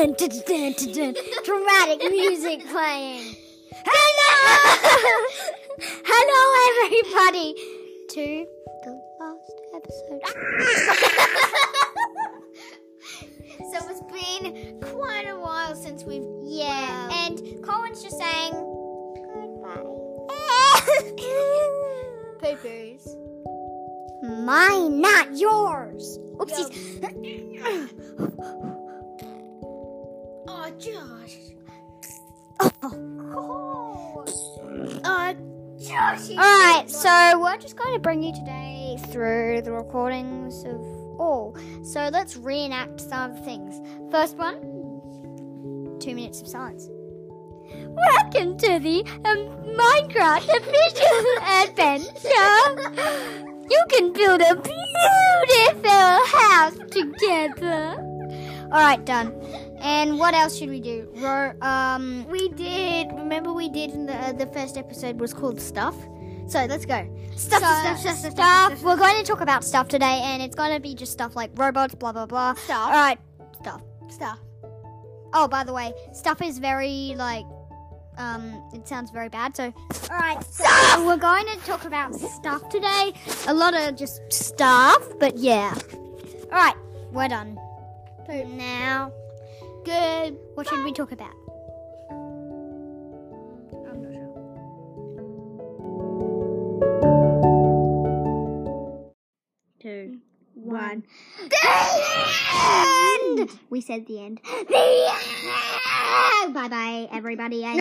dun, dun, dun, dun, dun, dramatic music playing. Hello, hello, everybody, to the last episode. So it's been quite a while since we've Yeah, Wow. and Colin's just saying goodbye. Poo poos. mine, not yours. Oopsies. Oh, Josh. Oh, Oh, Josh. All right, so we're just going to bring you today through the recordings of all. So let's reenact some of the things. First one, two minutes of silence. Welcome to the um, Minecraft official adventure. You can build a beautiful house together. All right, done. And what else should we do? Ro- um, We did. Remember, we did in the uh, the first episode was called stuff. So let's go. stuff, So, stuff, stuff, stuff, stuff. We're going to talk about stuff today, and it's going to be just stuff like robots, blah blah blah. Stuff. All right, stuff. Stuff. Oh, by the way, stuff is very like, um, it sounds very bad. So, all right, so we're going to talk about stuff today. A lot of just stuff, but yeah. All right, we're done. So now, Good. what should we talk about? I'm not sure. Two. Mm. One. The end. We said the end. The end. Bye bye, everybody.